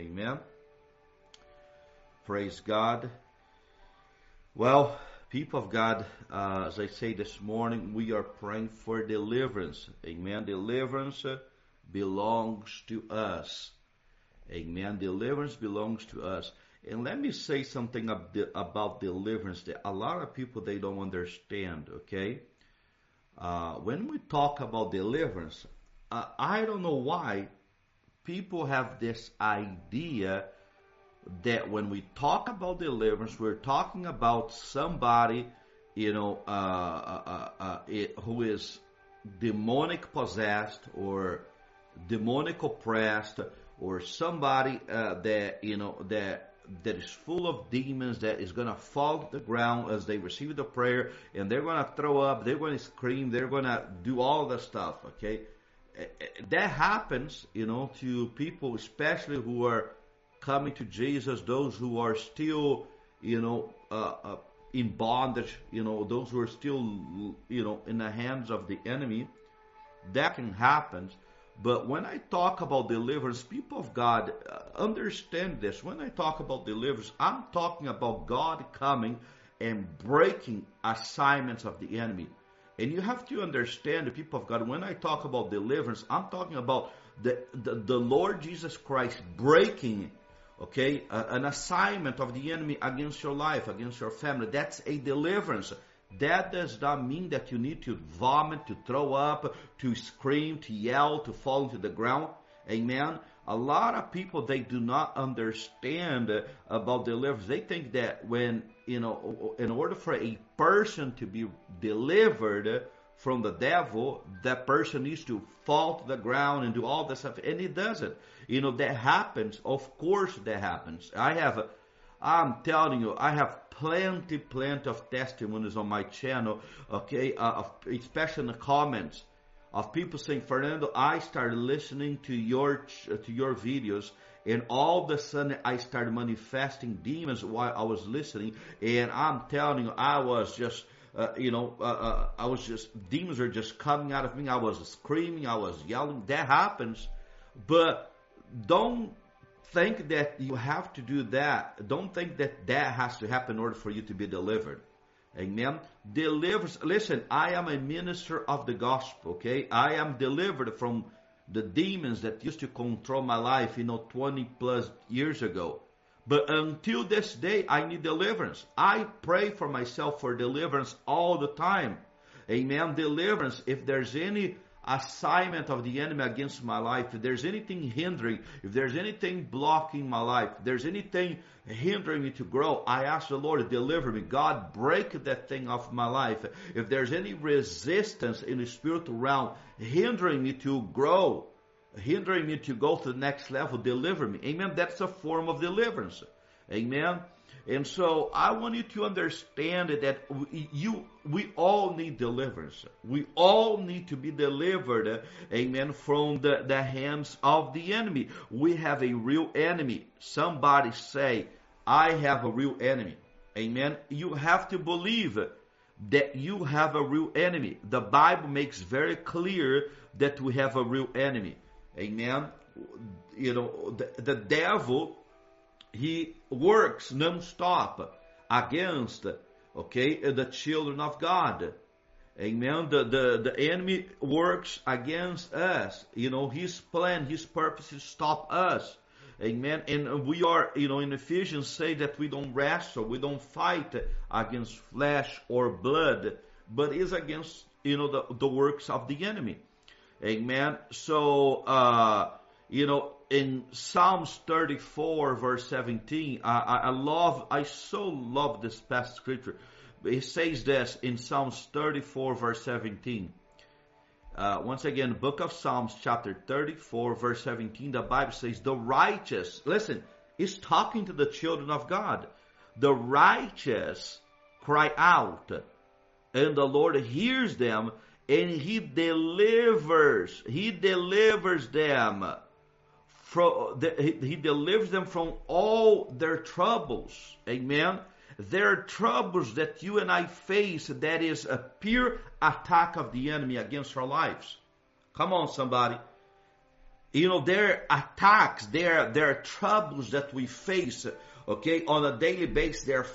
Amen. Praise God. Well, people of God, uh, as I say this morning, we are praying for deliverance. Amen. Deliverance belongs to us. Amen. Deliverance belongs to us. And let me say something about deliverance that a lot of people they don't understand. Okay, uh, when we talk about deliverance, uh, I don't know why people have this idea that when we talk about deliverance, we're talking about somebody, you know, uh, uh, uh, uh it, who is demonic possessed or demonic oppressed or somebody uh, that you know that that is full of demons that is going to fall to the ground as they receive the prayer and they're going to throw up they're going to scream they're going to do all the stuff okay that happens you know to people especially who are coming to Jesus, those who are still, you know, uh, uh, in bondage, you know, those who are still, you know, in the hands of the enemy, that can happen. But when I talk about deliverance, people of God uh, understand this. When I talk about deliverance, I'm talking about God coming and breaking assignments of the enemy. And you have to understand, the people of God, when I talk about deliverance, I'm talking about the, the, the Lord Jesus Christ breaking okay, an assignment of the enemy against your life, against your family. That's a deliverance. That does not mean that you need to vomit, to throw up, to scream, to yell, to fall into the ground. Amen. A lot of people they do not understand about deliverance. They think that when you know, in order for a person to be delivered from the devil, that person needs to fall to the ground and do all this stuff, and he doesn't. You know, that happens. Of course that happens. I have, I'm telling you, I have plenty, plenty of testimonies on my channel, okay, uh, especially in the comments of people saying, Fernando, I started listening to your, to your videos and all of a sudden I started manifesting demons while I was listening and I'm telling you, I was just, uh, you know, uh, uh, I was just, demons are just coming out of me. I was screaming, I was yelling. That happens. But don't think that you have to do that. Don't think that that has to happen in order for you to be delivered. Amen. Delivers. Listen, I am a minister of the gospel. Okay, I am delivered from the demons that used to control my life. You know, 20 plus years ago. But until this day, I need deliverance. I pray for myself for deliverance all the time. Amen. Deliverance. If there's any assignment of the enemy against my life, if there's anything hindering, if there's anything blocking my life, if there's anything hindering me to grow, I ask the Lord to deliver me. God, break that thing off my life. If there's any resistance in the spiritual realm hindering me to grow, hindering me to go to the next level, deliver me. Amen. That's a form of deliverance. Amen. And so I want you to understand that you, we all need deliverance. We all need to be delivered, amen, from the, the hands of the enemy. We have a real enemy. Somebody say, I have a real enemy. Amen. You have to believe that you have a real enemy. The Bible makes very clear that we have a real enemy. Amen. You know, the, the devil he works non-stop against, okay, the children of God. Amen. The, the, the enemy works against us. You know, his plan, his purpose is stop us. Amen. And we are, you know, in Ephesians say that we don't wrestle, we don't fight against flesh or blood, but is against, you know, the, the works of the enemy. Amen. So, uh, you know, in Psalms 34 verse 17, I, I love, I so love this past scripture. It says this in Psalms 34 verse 17. Uh, once again, book of Psalms chapter 34 verse 17, the Bible says, the righteous, listen, is talking to the children of God. The righteous cry out and the Lord hears them and he delivers, he delivers them from the, he, delivers them from all their troubles. Amen. There are troubles that you and I face that is a pure attack of the enemy against our lives. Come on, somebody. You know, there are attacks, there, there are troubles that we face, okay, on a daily basis. There are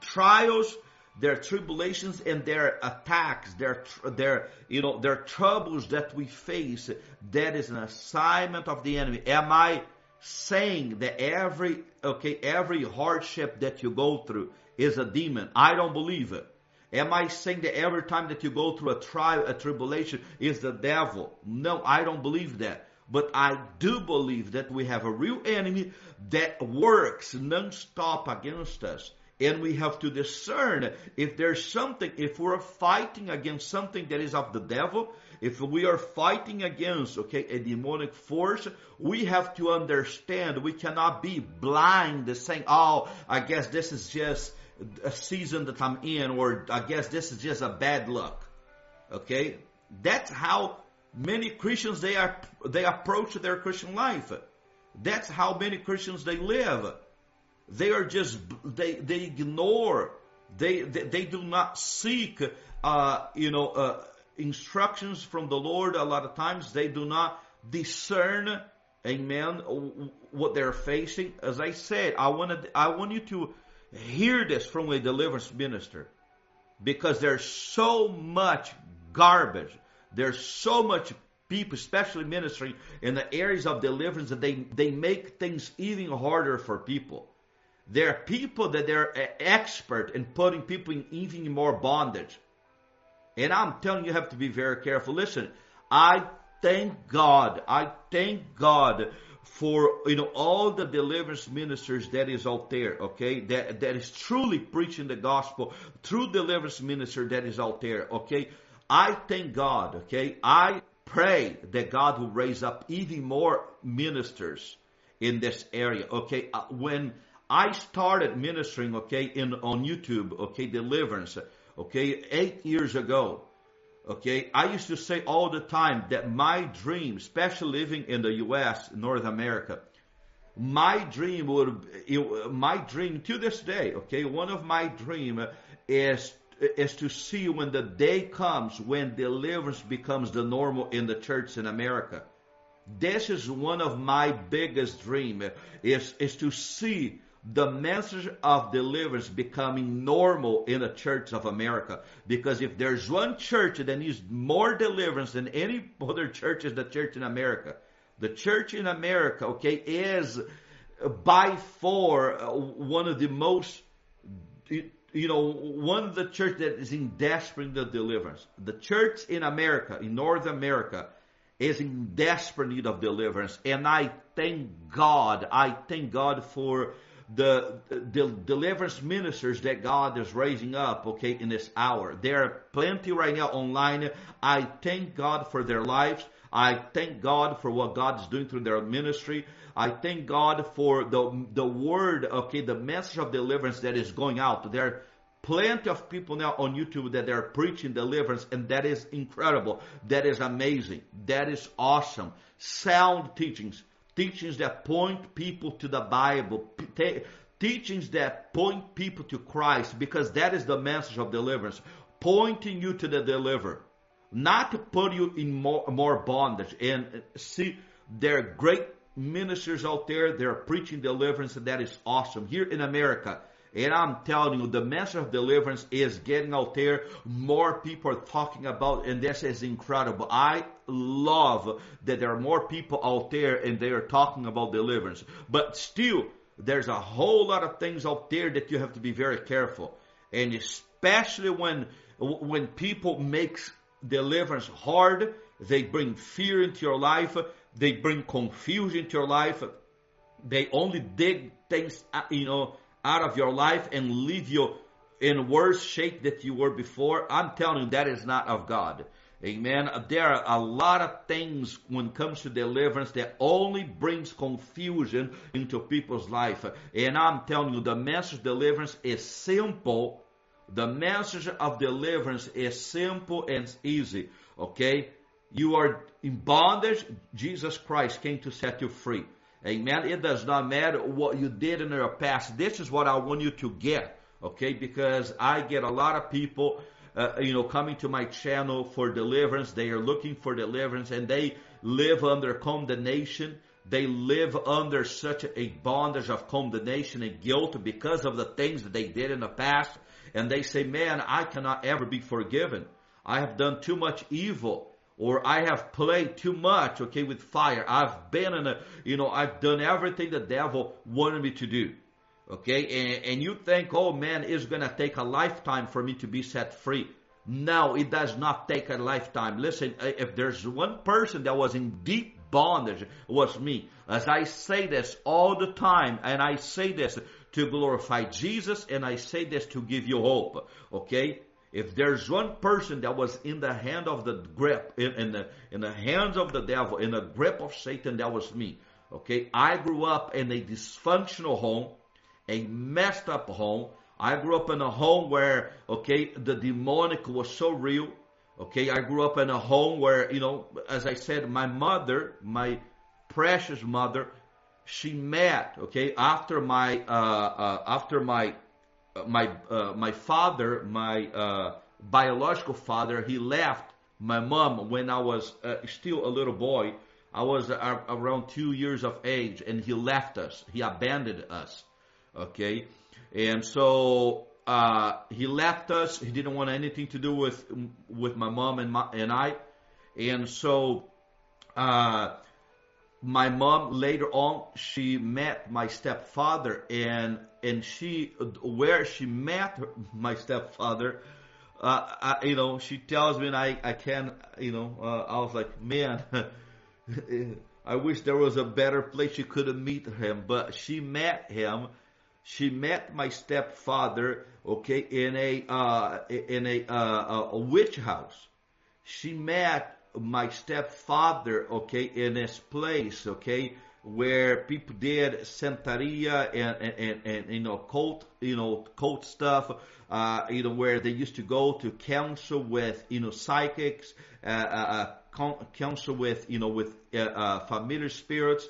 trials, there are tribulations, and their attacks, their, there, you know, there are troubles that we face. That is an assignment of the enemy. Am I saying that every, okay, every hardship that you go through is a demon? I don't believe it. Am I saying that every time that you go through a trial, a tribulation is the devil? No, I don't believe that. But I do believe that we have a real enemy that works non-stop against us. And we have to discern if there's something, if we're fighting against something that is of the devil, if we are fighting against, okay, a demonic force, we have to understand we cannot be blind saying, oh, I guess this is just a season that I'm in, or I guess this is just a bad luck. Okay? That's how many Christians they are they approach their Christian life. That's how many Christians they live. They are just they they ignore they they, they do not seek uh, you know uh, instructions from the Lord. A lot of times they do not discern, Amen, what they're facing. As I said, I wanted I want you to hear this from a deliverance minister because there's so much garbage. There's so much people, especially ministering in the areas of deliverance, that they, they make things even harder for people. There are people that they're expert in putting people in even more bondage. And I'm telling you, you have to be very careful. Listen, I thank God. I thank God for you know all the deliverance ministers that is out there okay that that is truly preaching the gospel true deliverance minister that is out there okay i thank god okay i pray that god will raise up even more ministers in this area okay uh, when i started ministering okay in on youtube okay deliverance okay 8 years ago Okay, I used to say all the time that my dream, especially living in the U.S., North America, my dream would, my dream to this day, okay, one of my dream is is to see when the day comes when deliverance becomes the normal in the church in America. This is one of my biggest dream is is to see the message of deliverance becoming normal in the church of America. Because if there's one church that needs more deliverance than any other church is the church in America. The church in America, okay, is by far uh, one of the most, you know, one of the church that is in desperate need of deliverance. The church in America, in North America, is in desperate need of deliverance. And I thank God, I thank God for the, the deliverance ministers that God is raising up, okay, in this hour. There are plenty right now online. I thank God for their lives. I thank God for what God is doing through their ministry. I thank God for the, the word, okay, the message of deliverance that is going out. There are plenty of people now on YouTube that they're preaching deliverance, and that is incredible. That is amazing. That is awesome. Sound teachings teachings that point people to the Bible, teachings that point people to Christ, because that is the message of deliverance, pointing you to the deliverer, not to put you in more, more bondage. And uh, see, there are great ministers out there, they're preaching deliverance, and that is awesome. Here in America, and I'm telling you, the message of deliverance is getting out there. More people are talking about, and this is incredible. I love that there are more people out there and they are talking about deliverance. But still, there's a whole lot of things out there that you have to be very careful. And especially when, when people make deliverance hard, they bring fear into your life, they bring confusion to your life, they only dig things, uh, you know, out of your life and leave you in worse shape that you were before, I'm telling you that is not of God. Amen. There are a lot of things when it comes to deliverance that only brings confusion into people's life. And I'm telling you, the message deliverance is simple. The message of deliverance is simple and easy. Okay? You are in bondage. Jesus Christ came to set you free. Amen. It does not matter what you did in your past. This is what I want you to get. Okay? Because I get a lot of people, uh, you know, coming to my channel for deliverance. They are looking for deliverance and they, live under condemnation. They live under such a bondage of condemnation and guilt because of the things that they did in the past. And they say, man, I cannot ever be forgiven. I have done too much evil or I have played too much, okay, with fire. I've been in a, you know, I've done everything the devil wanted me to do. Okay, and, and you think, oh man, it's gonna take a lifetime for me to be set free. No, it does not take a lifetime. Listen, if there's one person that was in deep bondage, was me. As I say this all the time, and I say this to glorify Jesus, and I say this to give you hope. Okay, if there's one person that was in the hand of the grip, in, in, the in the hands of the devil, in the grip of Satan, that was me. Okay, I grew up in a dysfunctional home, a messed up home. I grew up in a home where, okay, the demonic was so real. Okay, I grew up in a home where, you know, as I said, my mother, my precious mother, she met, okay, after my, uh, uh, after my my uh, my father, my uh, biological father, he left my mom when I was uh, still a little boy. I was uh, around two years of age, and he left us. He abandoned us. Okay, and so uh, he left us. He didn't want anything to do with with my mom and my, and I, and so uh, my mom later on she met my stepfather and and she where she met my stepfather uh, I, you know she tells me and I I can you know uh, I was like man I wish there was a better place she could have meet him. But she met him she met my stepfather okay in a uh, in a uh, a witch house she met my stepfather, okay, in this place, okay, where people did Santeria and, and, and, you know, cult, you know, cult stuff, uh, you know, where they used to go to counsel with, you know, psychics, uh, uh, uh counsel with, you know, with, uh, uh, familiar spirits.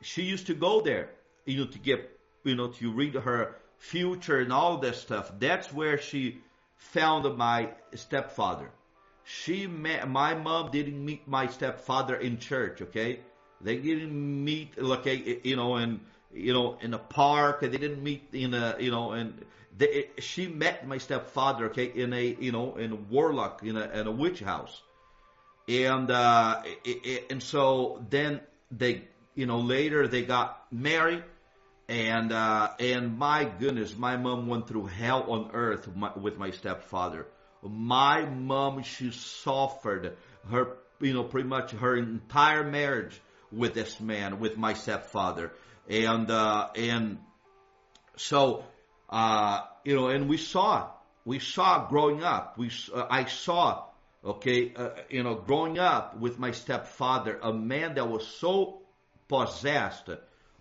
She used to go there, you know, to get, you know, to read her future and all that stuff. That's where she found my stepfather she met, my mom didn't meet my stepfather in church, okay? They didn't meet, okay, eh, eh, you know, in, you know, in a park. They didn't meet in a, you know, and they, eh, she met my stepfather, okay, in a, you know, in a warlock, in a, in a witch house. And, uh, it, it, and so then they, you know, later they got married. And, uh, and my goodness, my mom went through hell on earth with my, stepfather my mom, she suffered her, you know, pretty much her entire marriage with this man, with my stepfather. And, uh, and so, uh, you know, and we saw, we saw growing up, we, uh, I saw, okay, uh, you know, growing up with my stepfather, a man that was so possessed,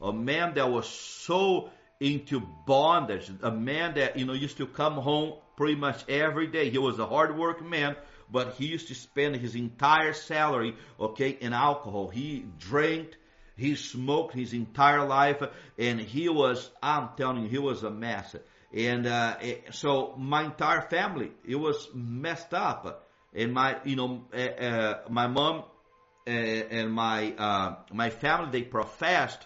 a man that was so into bondage, a man that, you know, used to come home pretty much every day. He was a hard working man, but he used to spend his entire salary, okay, in alcohol. He drank, he smoked his entire life, and he was, I'm telling you, he was a mess. And, uh, so my entire family, it was messed up. And my, you know, uh, uh, my mom and my, uh, my family, they professed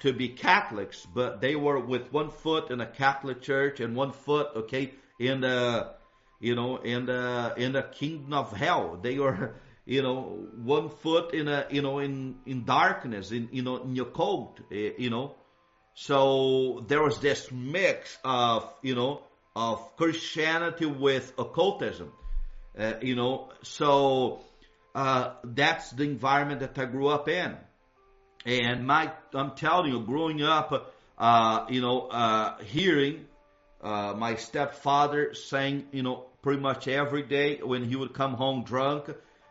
to be Catholics, but they were with one foot in a Catholic church and one foot, okay, in the you know in the in the kingdom of hell. They were you know one foot in a you know in in darkness in you know in your coat eh, you know. So there was this mix of you know of christianity with occultism uh, you know. So uh, that's the environment that i grew up in and my i'm telling you growing up uh, you know uh, hearing uh, my stepfather saying, you know, pretty much every day when he would come home drunk.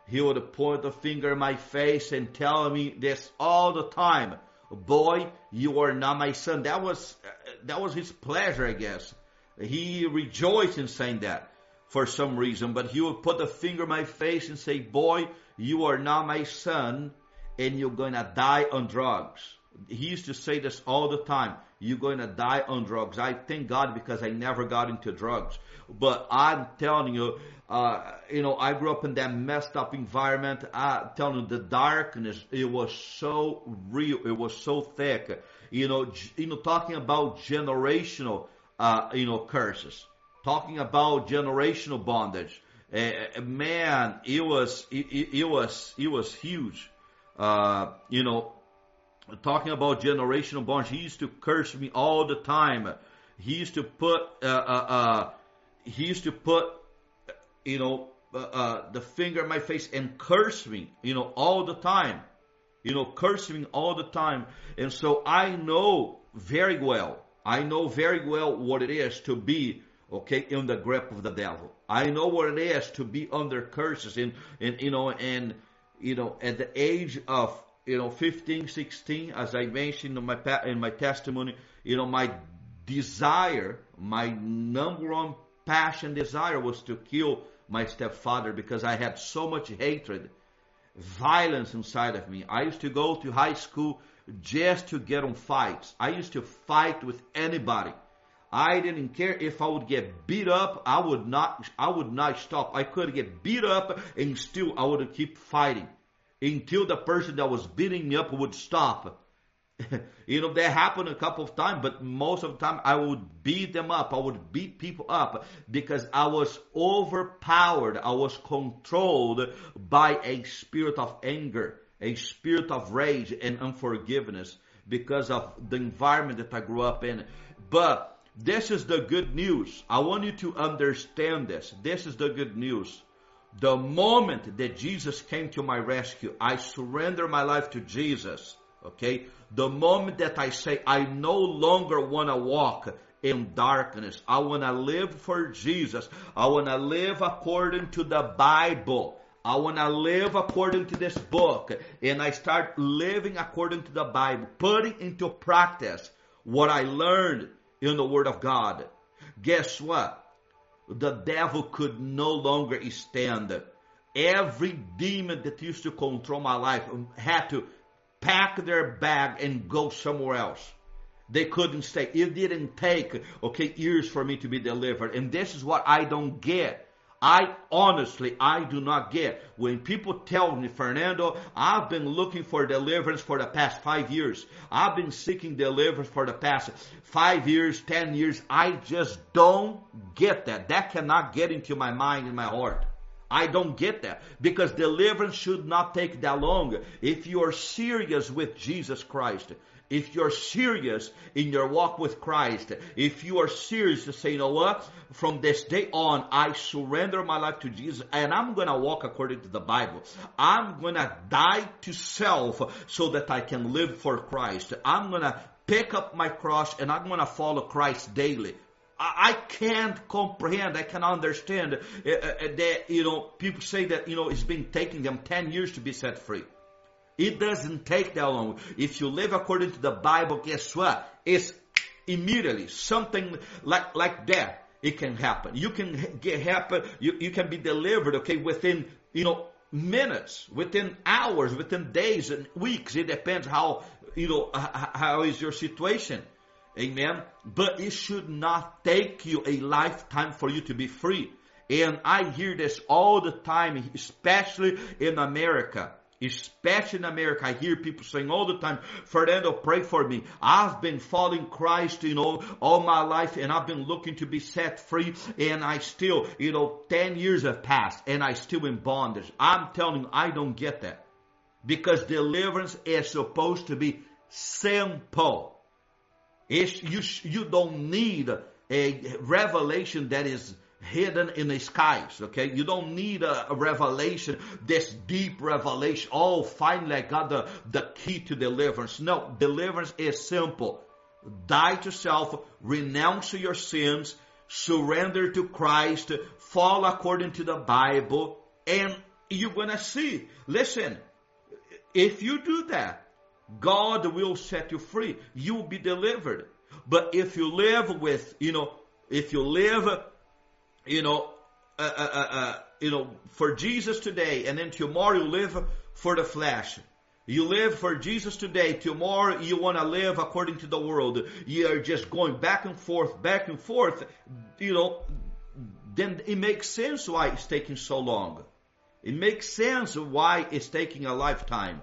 He would point the finger in my face and tell me this all the time. Boy, you are not my son. That was, that was his pleasure, I guess. He rejoiced in saying that for some reason, but he would put the finger in my face and say, boy, you are not my son and you're gonna die on drugs. he used to say this all the time. You're going to die on drugs. I thank God because I never got into drugs. But I'm telling you, uh, you know, I grew up in that messed up environment. I'm telling you, the darkness, it was so real. It was so thick. You know, you know, talking about generational, uh, you know, curses. Talking about generational bondage. Uh, man, it was, it, it was, it was huge. Uh, you know, talking about generational bonds, he used to curse me all the time. He used to put, uh, uh, uh he used to put, you know, uh, uh, the finger in my face and curse me, you know, all the time. You know, curse me all the time. And so I know very well, I know very well what it is to be, okay, in the grip of the devil. I know what it is to be under curses and, and you know, and, you know, at the age of you know, 15, 16, as I mentioned in my, in my testimony, you know, my desire, my number one passion desire was to kill my stepfather because I had so much hatred, violence inside of me. I used to go to high school just to get on fights. I used to fight with anybody. I didn't care if I would get beat up. I would not, I would not stop. I could get beat up and still I would keep fighting until the person that was beating me up would stop. you know, that happened a couple of times, but most of the time I would beat them up. I would beat people up because I was overpowered. I was controlled by a spirit of anger, a spirit of rage and unforgiveness because of the environment that I grew up in. But this is the good news. I want you to understand this. This is the good news. The moment that Jesus came to my rescue, I surrender my life to Jesus. Okay. The moment that I say, I no longer want to walk in darkness. I want to live for Jesus. I want to live according to the Bible. I want to live according to this book. And I start living according to the Bible, putting into practice what I learned in the Word of God. Guess what? the devil could no longer stand. Every demon that used to control my life um, had to pack their bag and go somewhere else. They couldn't stay. It didn't take, okay, years for me to be delivered. And this is what I don't get. I honestly, I do not get. When people tell me, Fernando, I've been looking for deliverance for the past five years. I've been seeking deliverance for the past five years, ten years. I just don't get that. That cannot get into my mind and my heart. I don't get that because deliverance should not take that long. If you are serious with Jesus Christ, if you're serious in your walk with Christ, if you are serious to say, you know what, from this day on, I surrender my life to Jesus and I'm going to walk according to the Bible. I'm going to die to self so that I can live for Christ. I'm going to pick up my cross and I'm going to follow Christ daily. I can't comprehend, I can understand uh, uh, that, you know, people say that, you know, it's been taking them 10 years to be set free. It doesn't take that long. If you live according to the Bible, guess what? It's immediately something like, like that. It can happen. You can get happen. You, you can be delivered, okay, within, you know, minutes, within hours, within days and weeks. It depends how, you know, how is your situation. Amen. But it should not take you a lifetime for you to be free. And I hear this all the time, especially in America especially in America, I hear people saying all the time, Fernando, pray for me. I've been following Christ, you know, all my life and I've been looking to be set free and I still, you know, 10 years have passed and I still in bondage. I'm telling you, I don't get that. Because deliverance is supposed to be simple. It's, you, you don't need a revelation that is hidden in the skies, okay? You don't need a, a, revelation, this deep revelation. Oh, finally I got the, the key to deliverance. No, deliverance is simple. Die to self, renounce your sins, surrender to Christ, fall according to the Bible, and you're gonna see. Listen, if you do that, God will set you free. You will be delivered. But if you live with, you know, if you live you know, uh, uh, uh, uh, you know, for Jesus today, and then tomorrow you live for the flesh. You live for Jesus today. Tomorrow you want to live according to the world. You are just going back and forth, back and forth. You know, then it makes sense why it's taking so long. It makes sense why it's taking a lifetime.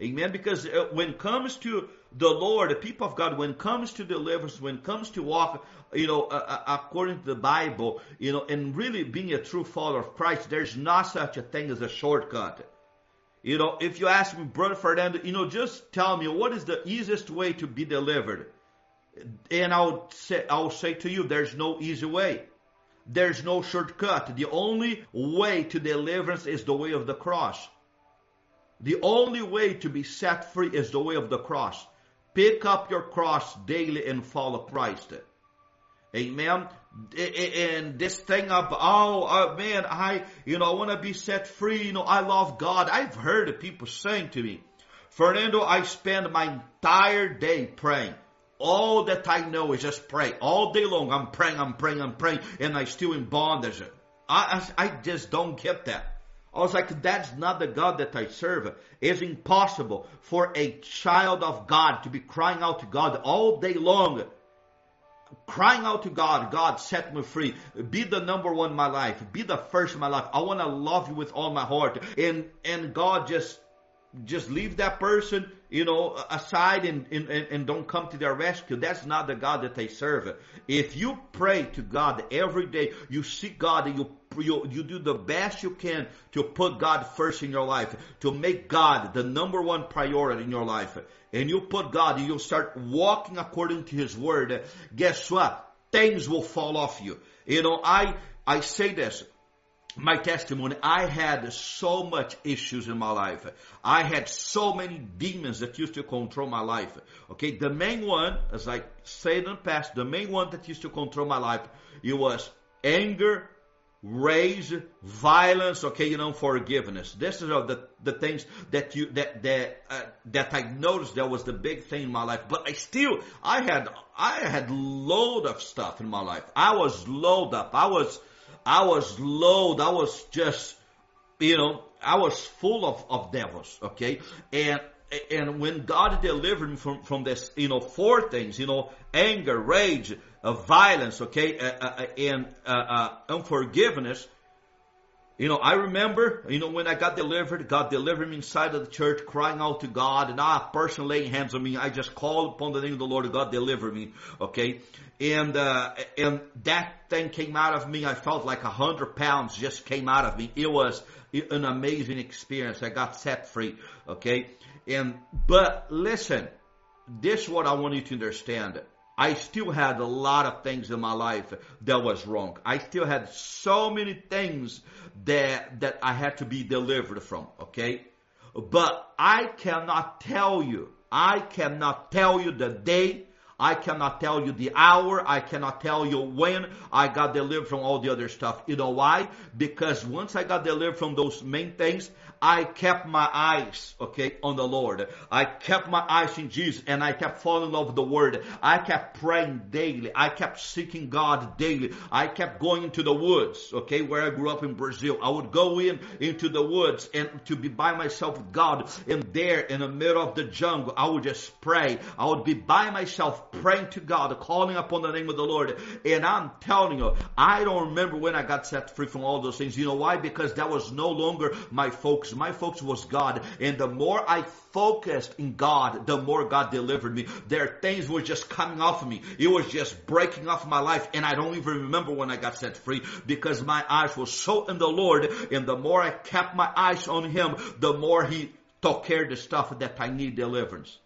Amen. Because uh, when it comes to the Lord, the people of God, when it comes to deliverance, when it comes to walk, you know, uh, according to the Bible, you know, and really being a true follower of Christ, there's not such a thing as a shortcut. You know, if you ask me, Brother Fernando, you know, just tell me what is the easiest way to be delivered. And I'll say, I'll say to you, there's no easy way. There's no shortcut. The only way to deliverance is the way of the cross. The only way to be set free is the way of the cross. Pick up your cross daily and follow Christ. Amen. And this thing of, oh, uh, man, I, you know, I want to be set free. You know, I love God. I've heard people saying to me, Fernando, I spend my entire day praying. All that I know is just pray. All day long, I'm praying, I'm praying, I'm praying, and I still in bondage. I, I, I just don't get that. I was like, that's not the God that I serve. It's impossible for a child of God to be crying out to God all day long. Crying out to God, God set me free. Be the number one in my life. Be the first in my life. I want to love you with all my heart. And, and God just, just leave that person you know, aside and, and, and don't come to their rescue. That's not the God that they serve. If you pray to God every day, you seek God and you, you, you do the best you can to put God first in your life, to make God the number one priority in your life, and you put God and you start walking according to His word, guess what? Things will fall off you. You know, I, I say this, my testimony, I had so much issues in my life. I had so many demons that used to control my life. Okay, the main one, as I said in the past, the main one that used to control my life, it was anger, rage, violence, okay, you know, forgiveness. This is the the things that you that that uh, that I noticed that was the big thing in my life. But I still I had I had load of stuff in my life. I was load up. I was I was loaded. I was just, you know, I was full of, of devils. Okay. And, and when God delivered me from, from this, you know, four things, you know, anger, rage, uh, violence, okay, uh, uh, uh and uh, uh, unforgiveness, you know, I remember, you know, when I got delivered, God delivered me inside of the church, crying out to God, and I person laying hands on me. I just called upon the name of the Lord, God deliver me. Okay, and uh, and that thing came out of me. I felt like a hundred pounds just came out of me. It was an amazing experience. I got set free. Okay, and but listen, this is what I want you to understand. I still had a lot of things in my life that was wrong. I still had so many things that, that I had to be delivered from, okay? But I cannot tell you, I cannot tell you the day I cannot tell you the hour. I cannot tell you when I got delivered from all the other stuff. You know why? Because once I got delivered from those main things, I kept my eyes, okay, on the Lord. I kept my eyes in Jesus and I kept falling in love with the Word. I kept praying daily. I kept seeking God daily. I kept going into the woods, okay, where I grew up in Brazil. I would go in into the woods and to be by myself with God. And there in the middle of the jungle, I would just pray. I would be by myself praying to God, calling upon the name of the Lord. And I'm telling you, I don't remember when I got set free from all those things. You know why? Because that was no longer my focus focus. My focus was God. And the more I focused in God, the more God delivered me. There things were just coming off of me. It was just breaking off my life. And I don't even remember when I got set free because my eyes were so in the Lord. And the more I kept my eyes on Him, the more He took care of the stuff that I need deliverance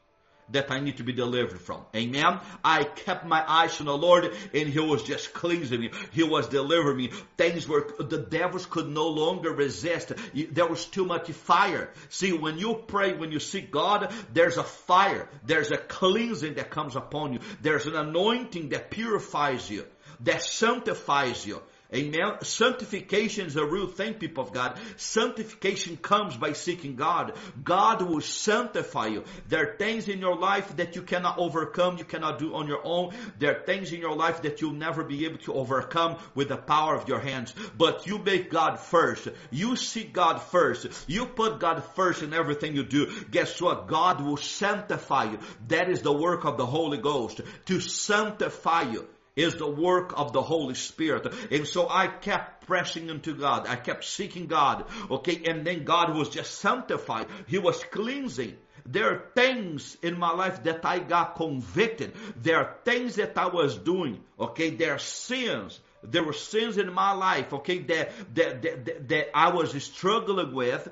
that I need to be delivered from. Amen. I kept my eyes on the Lord and He was just cleansing me. He was delivering me. Things were, the devils could no longer resist. There was too much fire. See, when you pray, when you seek God, there's a fire. There's a cleansing that comes upon you. There's an anointing that purifies you, that sanctifies you. Amen. Sanctification is a real thing, people of God. Sanctification comes by seeking God. God will sanctify you. There are things in your life that you cannot overcome, you cannot do on your own. There are things in your life that you'll never be able to overcome with the power of your hands. But you make God first. You seek God first. You put God first in everything you do. Guess what? God will sanctify you. That is the work of the Holy Ghost. To sanctify you is the work of the Holy Spirit. And so I kept pressing into God. I kept seeking God. Okay. And then God was just sanctified. He was cleansing. There are things in my life that I got convicted. There are things that I was doing. Okay. There are sins. There were sins in my life. Okay. That, that, that, that I was struggling with.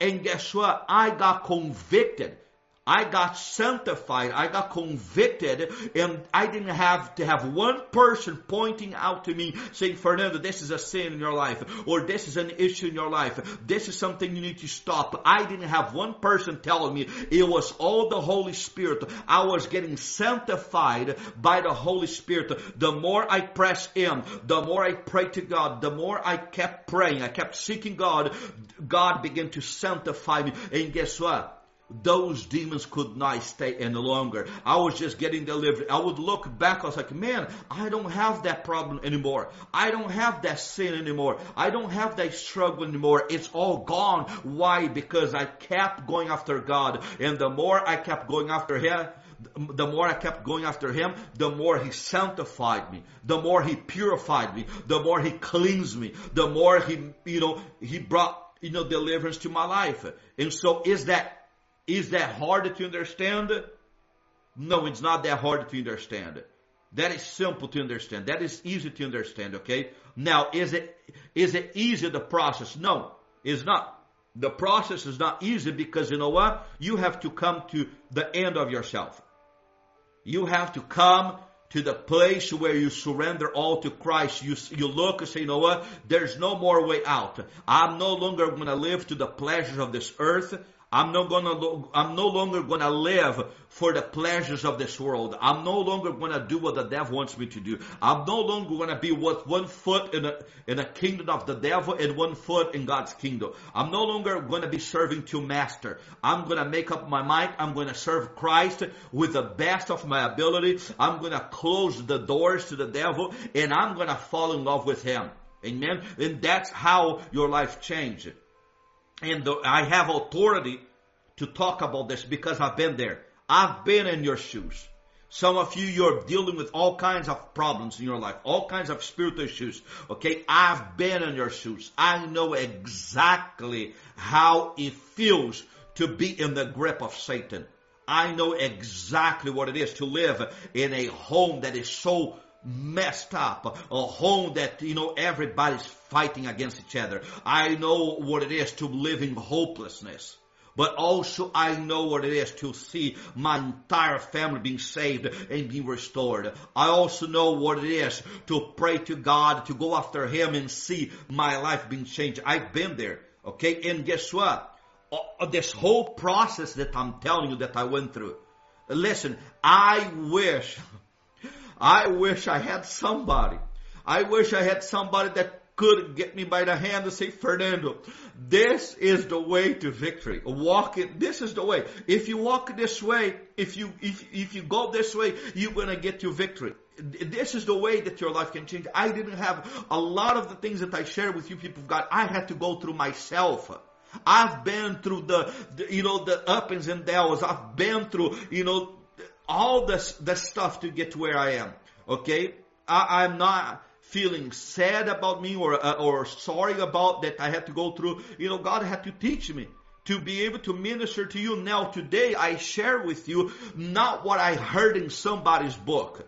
And guess what? I got convicted I got sanctified, I got convicted, and I didn't have to have one person pointing out to me saying, Fernando, this is a sin in your life, or this is an issue in your life, this is something you need to stop. I didn't have one person telling me, it was all the Holy Spirit. I was getting sanctified by the Holy Spirit. The more I pressed in, the more I prayed to God, the more I kept praying, I kept seeking God, God began to sanctify me. And guess what? Those demons could not stay any longer. I was just getting delivered. I would look back, I was like, man, I don't have that problem anymore. I don't have that sin anymore. I don't have that struggle anymore. It's all gone. Why? Because I kept going after God. And the more I kept going after Him, the more I kept going after him, the more he sanctified me, the more he purified me, the more he cleansed me, the more he, you know, he brought, you know, deliverance to my life. And so is that is that hard to understand? No, it's not that hard to understand. That is simple to understand. That is easy to understand, okay? Now, is it, is it easy the process? No, it's not. The process is not easy because you know what? You have to come to the end of yourself. You have to come to the place where you surrender all to Christ. You, you look and say, you know what? There's no more way out. I'm no longer going to live to the pleasures of this earth. I'm not gonna, I'm no longer gonna live for the pleasures of this world. I'm no longer gonna do what the devil wants me to do. I'm no longer gonna be with one foot in a, in a kingdom of the devil and one foot in God's kingdom. I'm no longer gonna be serving two masters. I'm gonna make up my mind. I'm gonna serve Christ with the best of my ability. I'm gonna close the doors to the devil and I'm gonna fall in love with him. Amen. And that's how your life changes. And the, I have authority to talk about this because I've been there. I've been in your shoes. Some of you, you're dealing with all kinds of problems in your life, all kinds of spiritual issues. Okay. I've been in your shoes. I know exactly how it feels to be in the grip of Satan. I know exactly what it is to live in a home that is so messed up, a home that, you know, everybody's fighting against each other. I know what it is to live in hopelessness. But also I know what it is to see my entire family being saved and being restored. I also know what it is to pray to God, to go after Him and see my life being changed. I've been there. Okay. And guess what? Uh, this whole process that I'm telling you that I went through. Listen, I wish I wish I had somebody. I wish I had somebody that could get me by the hand and say, Fernando, this is the way to victory. Walk it. This is the way. If you walk this way, if you, if, if you go this way, you're going to get to victory. This is the way that your life can change. I didn't have a lot of the things that I share with you people of God. I had to go through myself. I've been through the, the, you know, the ups and downs. I've been through, you know, all this, this stuff to get to where I am. Okay? I, I'm not feeling sad about me or, uh, or sorry about that I had to go through. You know, God had to teach me to be able to minister to you. Now today I share with you not what I heard in somebody's book.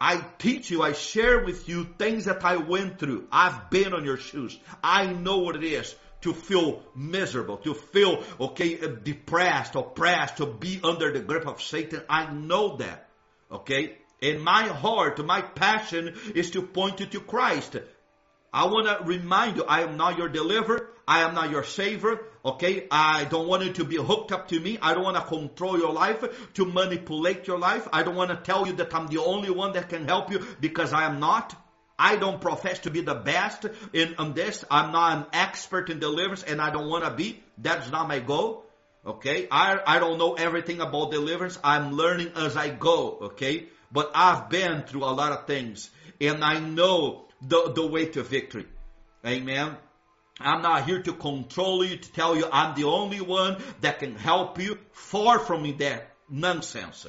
I teach you, I share with you things that I went through. I've been on your shoes. I know what it is to feel miserable, to feel, okay, uh, depressed, oppressed, to be under the grip of Satan. I know that. Okay? In my heart, my passion is to point you to Christ. I want to remind you, I am not your deliverer. I am not your savior. Okay. I don't want you to be hooked up to me. I don't want to control your life, to manipulate your life. I don't want to tell you that I'm the only one that can help you because I am not. I don't profess to be the best in, this. I'm not an expert in deliverance and I don't want to be. That's not my goal. Okay. I, I don't know everything about deliverance. I'm learning as I go. Okay. But I've been through a lot of things and I know the, the way to victory. Amen. I'm not here to control you, to tell you I'm the only one that can help you. Far from me that nonsense.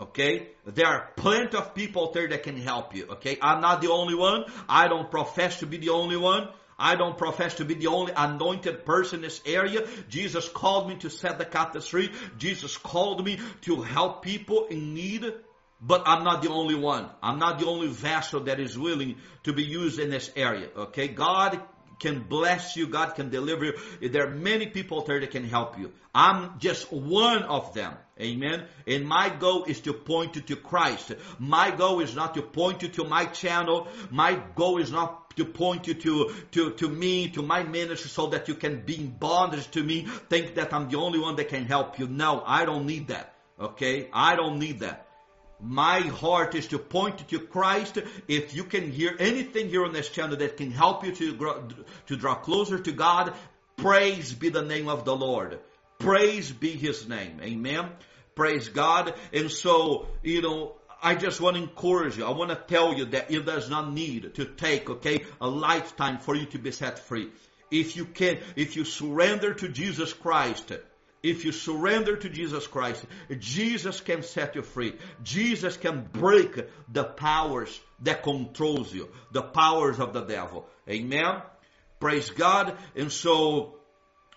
Okay? There are plenty of people there that can help you. Okay? I'm not the only one. I don't profess to be the only one. I don't profess to be the only anointed person in this area. Jesus called me to set the captives free. Jesus called me to help people in need. But I'm not the only one. I'm not the only vessel that is willing to be used in this area. Okay? God can bless you. God can deliver you. There are many people there that can help you. I'm just one of them. Amen. And my goal is to point you to Christ. My goal is not to point you to my channel. My goal is not to point you to, to, to me, to my ministry so that you can be in bondage to me, think that I'm the only one that can help you. No, I don't need that. Okay? I don't need that. My heart is to point to Christ. If you can hear anything here on this channel that can help you to, grow, to draw closer to God, praise be the name of the Lord. Praise be His name. Amen. Praise God. And so, you know, I just want to encourage you. I want to tell you that it does not need to take, okay, a lifetime for you to be set free. If you can, if you surrender to Jesus Christ, if you surrender to Jesus Christ, Jesus can set you free. Jesus can break the powers that controls you, the powers of the devil. Amen. Praise God. And so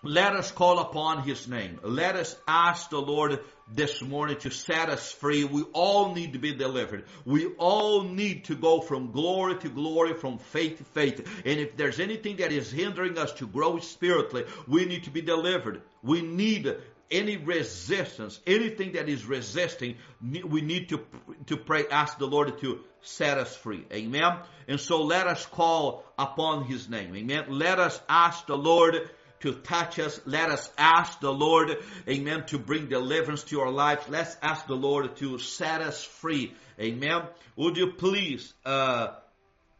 let us call upon his name. Let us ask the Lord this morning to set us free. We all need to be delivered. We all need to go from glory to glory, from faith to faith. And if there's anything that is hindering us to grow spiritually, we need to be delivered. We need any resistance, anything that is resisting, we need to, to pray, ask the Lord to set us free. Amen. And so let us call upon his name. Amen. Let us ask the Lord to touch us. Let us ask the Lord, amen, to bring deliverance to our lives. Let's ask the Lord to set us free. Amen. Would you please, uh,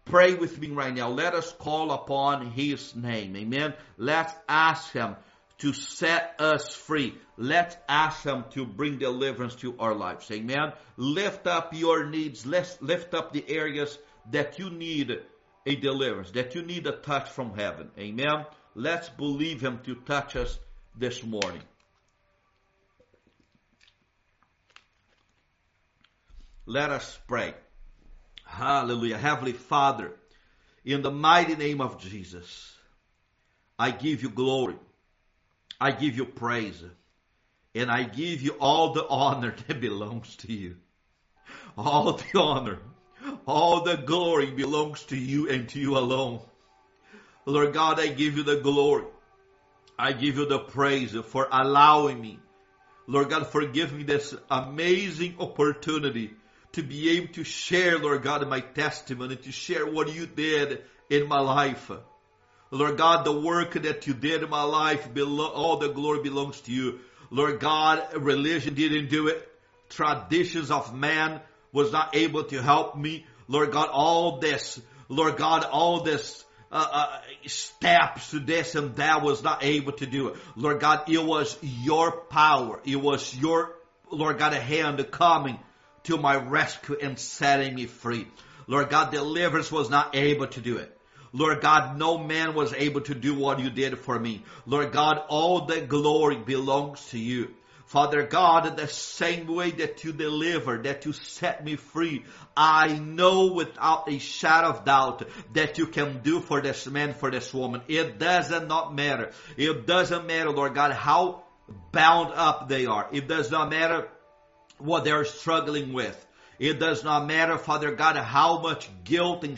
pray with me right now? Let us call upon His name. Amen. Let's ask Him to set us free. Let's ask Him to bring deliverance to our lives. Amen. Lift up your needs. Let's lift up the areas that you need a deliverance, that you need a touch from heaven. Amen. Let's believe Him to touch us this morning. Let us pray. Hallelujah. Heavenly Father, in the mighty name of Jesus, I give you glory. I give you praise. And I give you all the honor that belongs to you. All the honor, all the glory belongs to you and to you alone. Lord God, I give you the glory. I give you the praise for allowing me. Lord God, for giving me this amazing opportunity to be able to share, Lord God, my testimony, to share what you did in my life. Lord God, the work that you did in my life, all the glory belongs to you. Lord God, religion didn't do it. Traditions of man was not able to help me. Lord God, all this, Lord God, all this uh, uh, steps to this and that was not able to do it. Lord God, it was your power. It was your, Lord God, a hand coming to my rescue and setting me free. Lord God, deliverance was not able to do it. Lord God, no man was able to do what you did for me. Lord God, all the glory belongs to you. Father God, the same way that you deliver, that you set me free, I know without a shadow of doubt that you can do for this man, for this woman. It does not matter. It doesn't matter, Lord God, how bound up they are. It does not matter what they're struggling with. It does not matter, Father God, how much guilt and